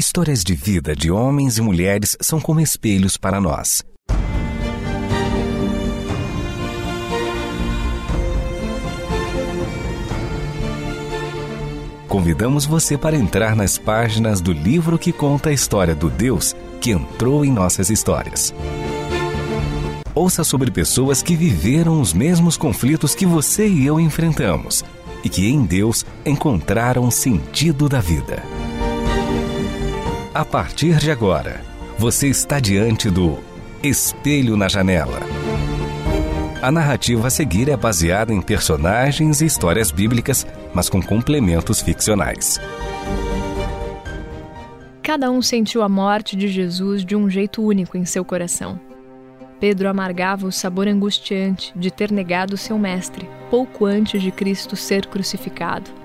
Histórias de vida de homens e mulheres são como espelhos para nós. Convidamos você para entrar nas páginas do livro que conta a história do Deus que entrou em nossas histórias. Ouça sobre pessoas que viveram os mesmos conflitos que você e eu enfrentamos e que em Deus encontraram sentido da vida. A partir de agora, você está diante do Espelho na Janela. A narrativa a seguir é baseada em personagens e histórias bíblicas, mas com complementos ficcionais. Cada um sentiu a morte de Jesus de um jeito único em seu coração. Pedro amargava o sabor angustiante de ter negado seu mestre pouco antes de Cristo ser crucificado.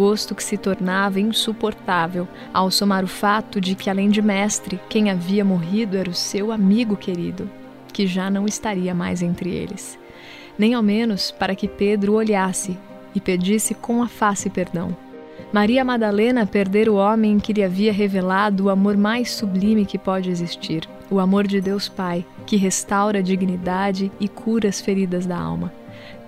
Gosto que se tornava insuportável ao somar o fato de que, além de mestre, quem havia morrido era o seu amigo querido, que já não estaria mais entre eles. Nem ao menos para que Pedro olhasse e pedisse com a face perdão. Maria Madalena perdera o homem que lhe havia revelado o amor mais sublime que pode existir, o amor de Deus Pai, que restaura a dignidade e cura as feridas da alma.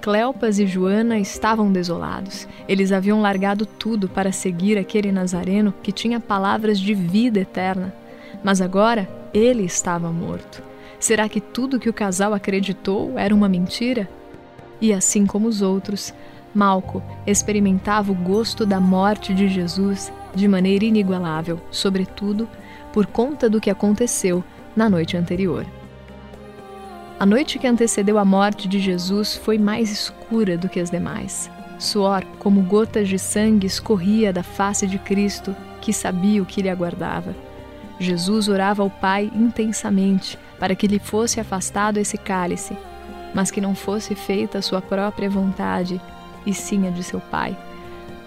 Cleopas e Joana estavam desolados. Eles haviam largado tudo para seguir aquele Nazareno que tinha palavras de vida eterna. Mas agora ele estava morto. Será que tudo que o casal acreditou era uma mentira? E assim como os outros, Malco experimentava o gosto da morte de Jesus de maneira inigualável, sobretudo por conta do que aconteceu na noite anterior. A noite que antecedeu a morte de Jesus foi mais escura do que as demais. Suor, como gotas de sangue, escorria da face de Cristo, que sabia o que lhe aguardava. Jesus orava ao Pai intensamente para que lhe fosse afastado esse cálice, mas que não fosse feita a sua própria vontade, e sim a de seu Pai.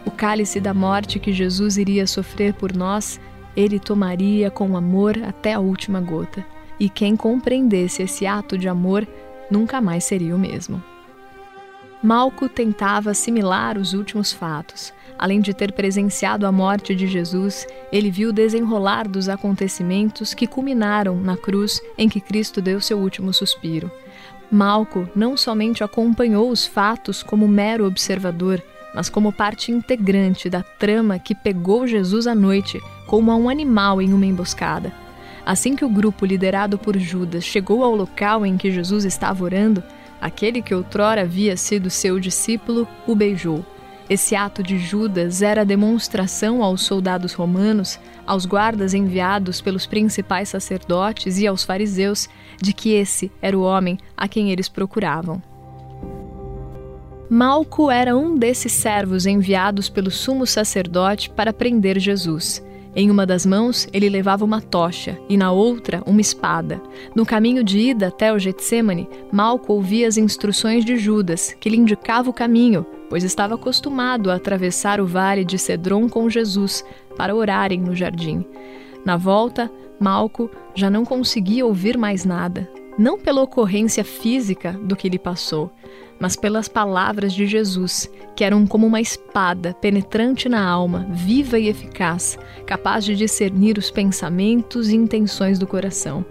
O cálice da morte que Jesus iria sofrer por nós, ele tomaria com amor até a última gota e quem compreendesse esse ato de amor nunca mais seria o mesmo. Malco tentava assimilar os últimos fatos. Além de ter presenciado a morte de Jesus, ele viu o desenrolar dos acontecimentos que culminaram na cruz em que Cristo deu seu último suspiro. Malco não somente acompanhou os fatos como mero observador, mas como parte integrante da trama que pegou Jesus à noite, como a um animal em uma emboscada Assim que o grupo liderado por Judas chegou ao local em que Jesus estava orando, aquele que outrora havia sido seu discípulo o beijou. Esse ato de Judas era demonstração aos soldados romanos, aos guardas enviados pelos principais sacerdotes e aos fariseus de que esse era o homem a quem eles procuravam. Malco era um desses servos enviados pelo sumo sacerdote para prender Jesus. Em uma das mãos, ele levava uma tocha e na outra, uma espada. No caminho de ida até o Getsemane, Malco ouvia as instruções de Judas, que lhe indicava o caminho, pois estava acostumado a atravessar o vale de Cedron com Jesus para orarem no jardim. Na volta, Malco já não conseguia ouvir mais nada, não pela ocorrência física do que lhe passou, mas pelas palavras de Jesus, que eram como uma espada penetrante na alma, viva e eficaz, capaz de discernir os pensamentos e intenções do coração.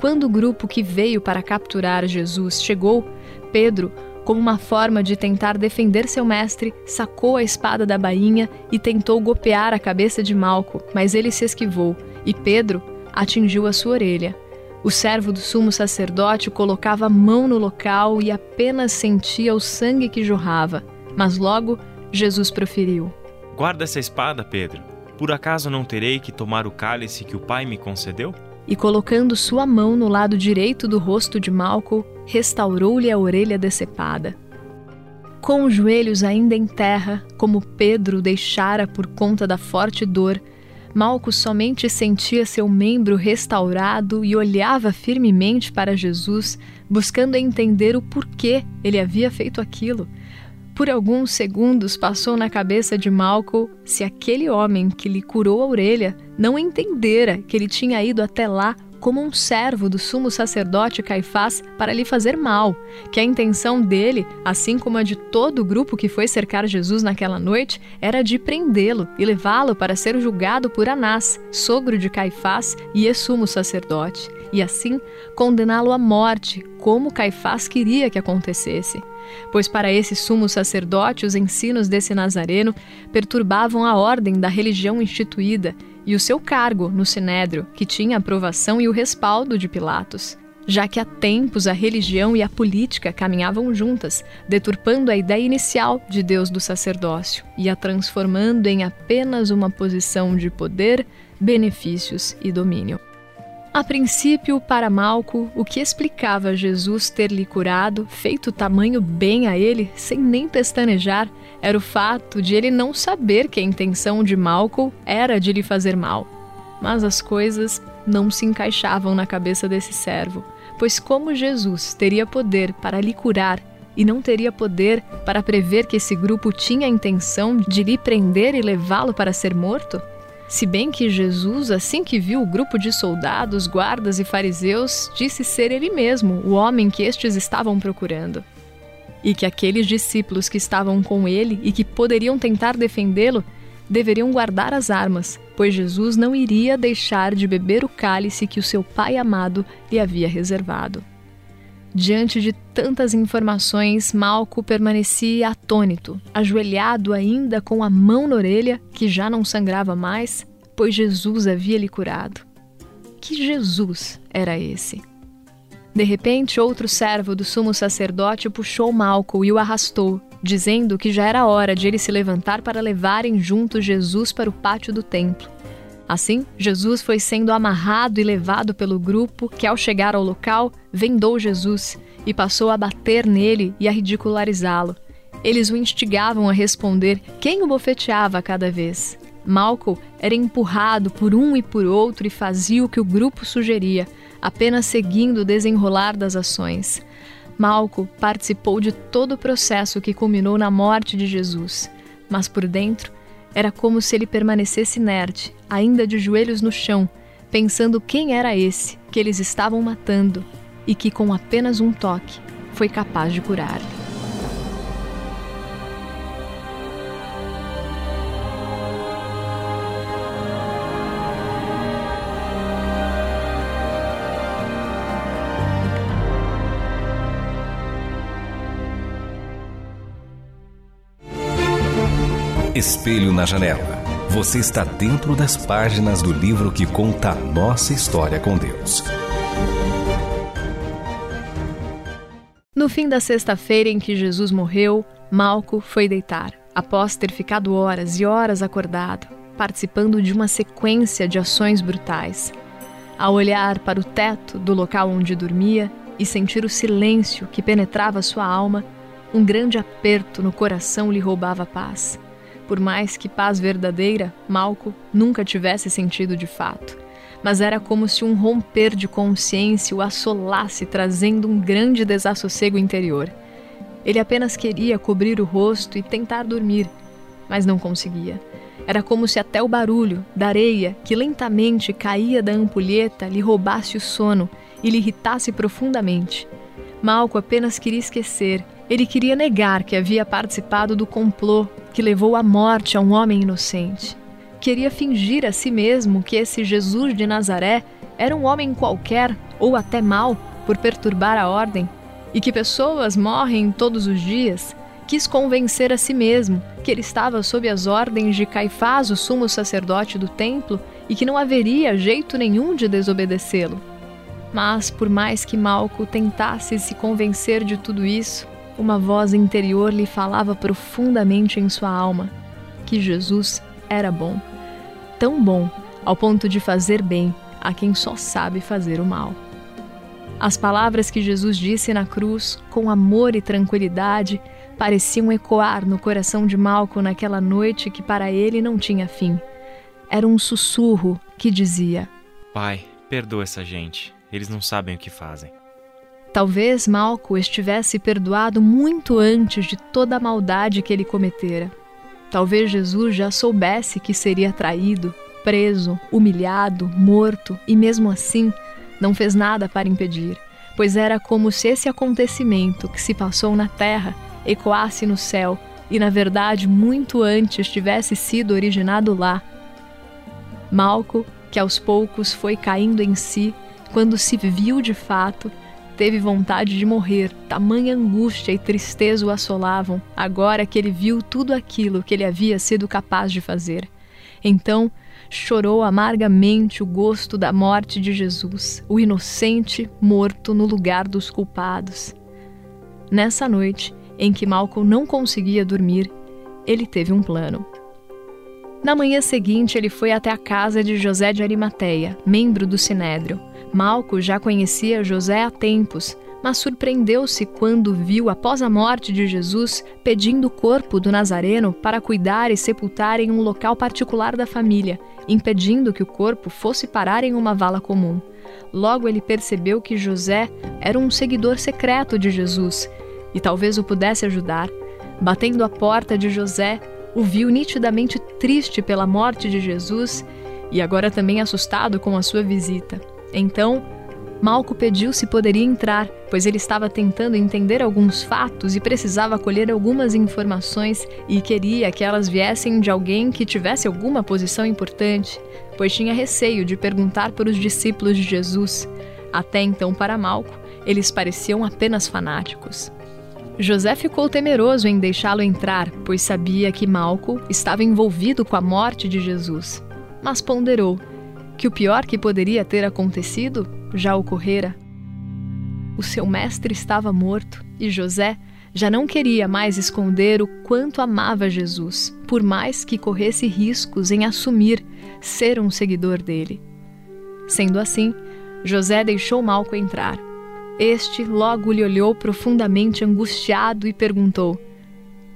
Quando o grupo que veio para capturar Jesus chegou, Pedro, como uma forma de tentar defender seu mestre, sacou a espada da bainha e tentou golpear a cabeça de Malco, mas ele se esquivou, e Pedro atingiu a sua orelha. O servo do sumo sacerdote colocava a mão no local e apenas sentia o sangue que jorrava. Mas logo Jesus proferiu: Guarda essa espada, Pedro. Por acaso não terei que tomar o cálice que o Pai me concedeu? E colocando sua mão no lado direito do rosto de Malco, restaurou-lhe a orelha decepada. Com os joelhos ainda em terra, como Pedro deixara por conta da forte dor, Malco somente sentia seu membro restaurado e olhava firmemente para Jesus, buscando entender o porquê ele havia feito aquilo. Por alguns segundos passou na cabeça de Malco se aquele homem que lhe curou a orelha não entendera que ele tinha ido até lá como um servo do sumo sacerdote Caifás para lhe fazer mal, que a intenção dele, assim como a de todo o grupo que foi cercar Jesus naquela noite, era de prendê-lo e levá-lo para ser julgado por Anás, sogro de Caifás e sumo sacerdote, e assim condená-lo à morte, como Caifás queria que acontecesse. Pois para esse sumo sacerdote os ensinos desse nazareno perturbavam a ordem da religião instituída e o seu cargo no Sinédrio, que tinha a aprovação e o respaldo de Pilatos, já que há tempos a religião e a política caminhavam juntas, deturpando a ideia inicial de Deus do sacerdócio e a transformando em apenas uma posição de poder, benefícios e domínio. A princípio, para Malco, o que explicava Jesus ter lhe curado, feito tamanho bem a ele, sem nem pestanejar, era o fato de ele não saber que a intenção de Malco era de lhe fazer mal. Mas as coisas não se encaixavam na cabeça desse servo, pois como Jesus teria poder para lhe curar e não teria poder para prever que esse grupo tinha a intenção de lhe prender e levá-lo para ser morto? Se bem que Jesus, assim que viu o grupo de soldados, guardas e fariseus, disse ser ele mesmo o homem que estes estavam procurando. E que aqueles discípulos que estavam com ele e que poderiam tentar defendê-lo deveriam guardar as armas, pois Jesus não iria deixar de beber o cálice que o seu Pai amado lhe havia reservado. Diante de tantas informações, Malco permanecia atônito, ajoelhado ainda com a mão na orelha, que já não sangrava mais, pois Jesus havia lhe curado. Que Jesus era esse? De repente, outro servo do sumo sacerdote puxou Malco e o arrastou, dizendo que já era hora de ele se levantar para levarem junto Jesus para o pátio do templo. Assim, Jesus foi sendo amarrado e levado pelo grupo que, ao chegar ao local, vendou Jesus e passou a bater nele e a ridicularizá-lo. Eles o instigavam a responder quem o bofeteava cada vez. Malcolm era empurrado por um e por outro e fazia o que o grupo sugeria, apenas seguindo o desenrolar das ações. Malcolm participou de todo o processo que culminou na morte de Jesus, mas por dentro era como se ele permanecesse inerte, ainda de joelhos no chão, pensando quem era esse que eles estavam matando e que, com apenas um toque, foi capaz de curar. Espelho na janela. Você está dentro das páginas do livro que conta a nossa história com Deus. No fim da sexta-feira em que Jesus morreu, Malco foi deitar, após ter ficado horas e horas acordado, participando de uma sequência de ações brutais. Ao olhar para o teto do local onde dormia e sentir o silêncio que penetrava sua alma, um grande aperto no coração lhe roubava a paz. Por mais que paz verdadeira, Malco nunca tivesse sentido de fato. Mas era como se um romper de consciência o assolasse, trazendo um grande desassossego interior. Ele apenas queria cobrir o rosto e tentar dormir, mas não conseguia. Era como se até o barulho da areia que lentamente caía da ampulheta lhe roubasse o sono e lhe irritasse profundamente. Malco apenas queria esquecer. Ele queria negar que havia participado do complô que levou à morte a um homem inocente. Queria fingir a si mesmo que esse Jesus de Nazaré era um homem qualquer ou até mau por perturbar a ordem e que pessoas morrem todos os dias. Quis convencer a si mesmo que ele estava sob as ordens de Caifás, o sumo sacerdote do templo, e que não haveria jeito nenhum de desobedecê-lo. Mas, por mais que Malco tentasse se convencer de tudo isso, uma voz interior lhe falava profundamente em sua alma que Jesus era bom, tão bom ao ponto de fazer bem a quem só sabe fazer o mal. As palavras que Jesus disse na cruz, com amor e tranquilidade, pareciam ecoar no coração de Malco naquela noite que para ele não tinha fim. Era um sussurro que dizia: Pai, perdoa essa gente, eles não sabem o que fazem. Talvez Malco estivesse perdoado muito antes de toda a maldade que ele cometera. Talvez Jesus já soubesse que seria traído, preso, humilhado, morto e, mesmo assim, não fez nada para impedir, pois era como se esse acontecimento que se passou na terra ecoasse no céu e, na verdade, muito antes tivesse sido originado lá. Malco, que aos poucos foi caindo em si, quando se viu de fato, teve vontade de morrer, tamanha angústia e tristeza o assolavam, agora que ele viu tudo aquilo que ele havia sido capaz de fazer. Então, chorou amargamente o gosto da morte de Jesus, o inocente morto no lugar dos culpados. Nessa noite, em que Malcolm não conseguia dormir, ele teve um plano. Na manhã seguinte, ele foi até a casa de José de Arimateia, membro do Sinédrio. Malco já conhecia José há tempos, mas surpreendeu-se quando viu, após a morte de Jesus, pedindo o corpo do Nazareno para cuidar e sepultar em um local particular da família, impedindo que o corpo fosse parar em uma vala comum. Logo ele percebeu que José era um seguidor secreto de Jesus e talvez o pudesse ajudar. Batendo à porta de José, o viu nitidamente triste pela morte de Jesus e agora também assustado com a sua visita. Então, Malco pediu se poderia entrar, pois ele estava tentando entender alguns fatos e precisava colher algumas informações e queria que elas viessem de alguém que tivesse alguma posição importante, pois tinha receio de perguntar para os discípulos de Jesus. Até então, para Malco, eles pareciam apenas fanáticos. José ficou temeroso em deixá-lo entrar, pois sabia que Malco estava envolvido com a morte de Jesus. Mas ponderou que o pior que poderia ter acontecido já ocorrera. O seu mestre estava morto e José já não queria mais esconder o quanto amava Jesus, por mais que corresse riscos em assumir ser um seguidor dele. Sendo assim, José deixou Malco entrar este logo lhe olhou profundamente angustiado e perguntou: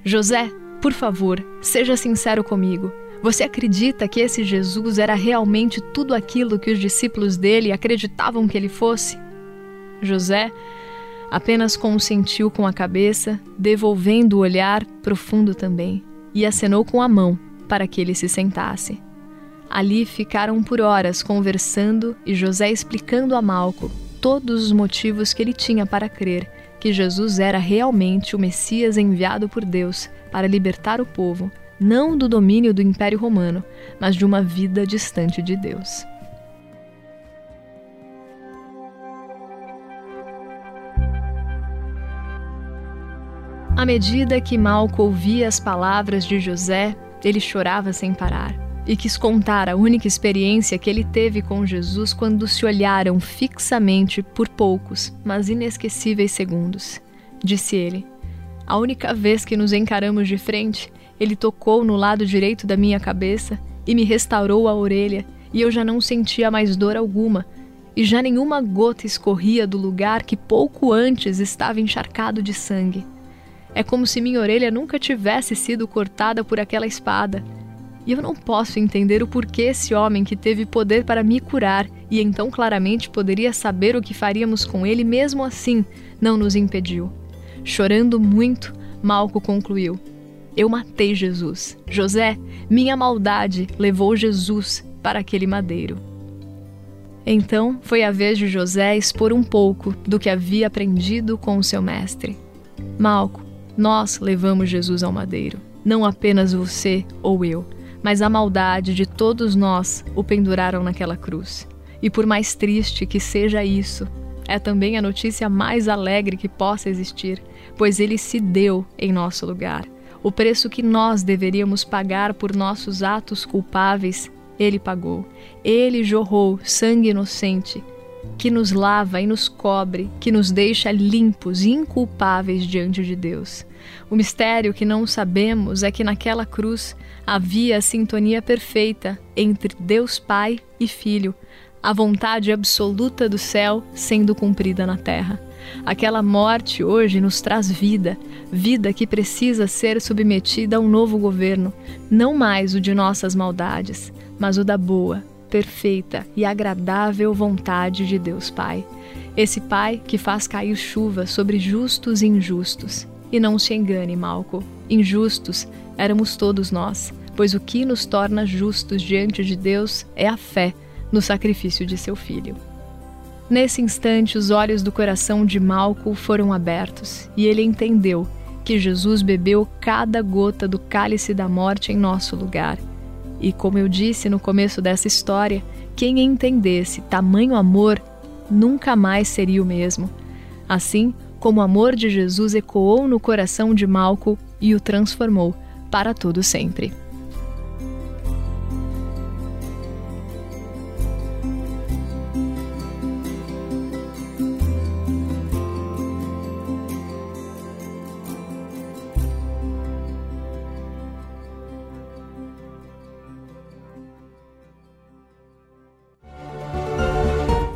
José, por favor, seja sincero comigo. Você acredita que esse Jesus era realmente tudo aquilo que os discípulos dele acreditavam que ele fosse? José apenas consentiu com a cabeça, devolvendo o olhar profundo também, e acenou com a mão para que ele se sentasse. Ali ficaram por horas conversando e José explicando a Malco todos os motivos que ele tinha para crer que Jesus era realmente o Messias enviado por Deus para libertar o povo, não do domínio do Império Romano, mas de uma vida distante de Deus. À medida que Malco ouvia as palavras de José, ele chorava sem parar e quis contar a única experiência que ele teve com Jesus quando se olharam fixamente por poucos, mas inesquecíveis segundos. Disse ele: A única vez que nos encaramos de frente, ele tocou no lado direito da minha cabeça e me restaurou a orelha, e eu já não sentia mais dor alguma, e já nenhuma gota escorria do lugar que pouco antes estava encharcado de sangue. É como se minha orelha nunca tivesse sido cortada por aquela espada e eu não posso entender o porquê esse homem que teve poder para me curar e então claramente poderia saber o que faríamos com ele, mesmo assim, não nos impediu. Chorando muito, Malco concluiu: Eu matei Jesus. José, minha maldade levou Jesus para aquele madeiro. Então foi a vez de José expor um pouco do que havia aprendido com o seu mestre. Malco, nós levamos Jesus ao madeiro, não apenas você ou eu mas a maldade de todos nós o penduraram naquela cruz. E por mais triste que seja isso, é também a notícia mais alegre que possa existir, pois ele se deu em nosso lugar. O preço que nós deveríamos pagar por nossos atos culpáveis, ele pagou. Ele jorrou sangue inocente, que nos lava e nos cobre, que nos deixa limpos e inculpáveis diante de Deus. O mistério que não sabemos é que naquela cruz havia a sintonia perfeita entre Deus Pai e Filho, a vontade absoluta do céu sendo cumprida na terra. Aquela morte hoje nos traz vida, vida que precisa ser submetida a um novo governo, não mais o de nossas maldades, mas o da boa, perfeita e agradável vontade de Deus Pai. Esse Pai que faz cair chuva sobre justos e injustos. E não se engane, Malco, injustos éramos todos nós, pois o que nos torna justos diante de Deus é a fé no sacrifício de seu filho. Nesse instante, os olhos do coração de Malco foram abertos e ele entendeu que Jesus bebeu cada gota do cálice da morte em nosso lugar. E como eu disse no começo dessa história, quem entendesse tamanho amor nunca mais seria o mesmo. Assim como o amor de Jesus ecoou no coração de Malco e o transformou para todo sempre.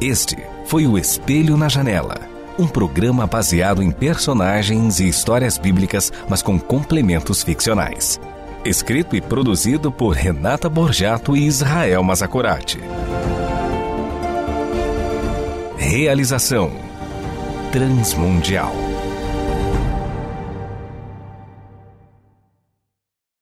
Este foi o Espelho na Janela, um programa baseado em personagens e histórias bíblicas, mas com complementos ficcionais. Escrito e produzido por Renata Borjato e Israel Mazacorati. Realização Transmundial.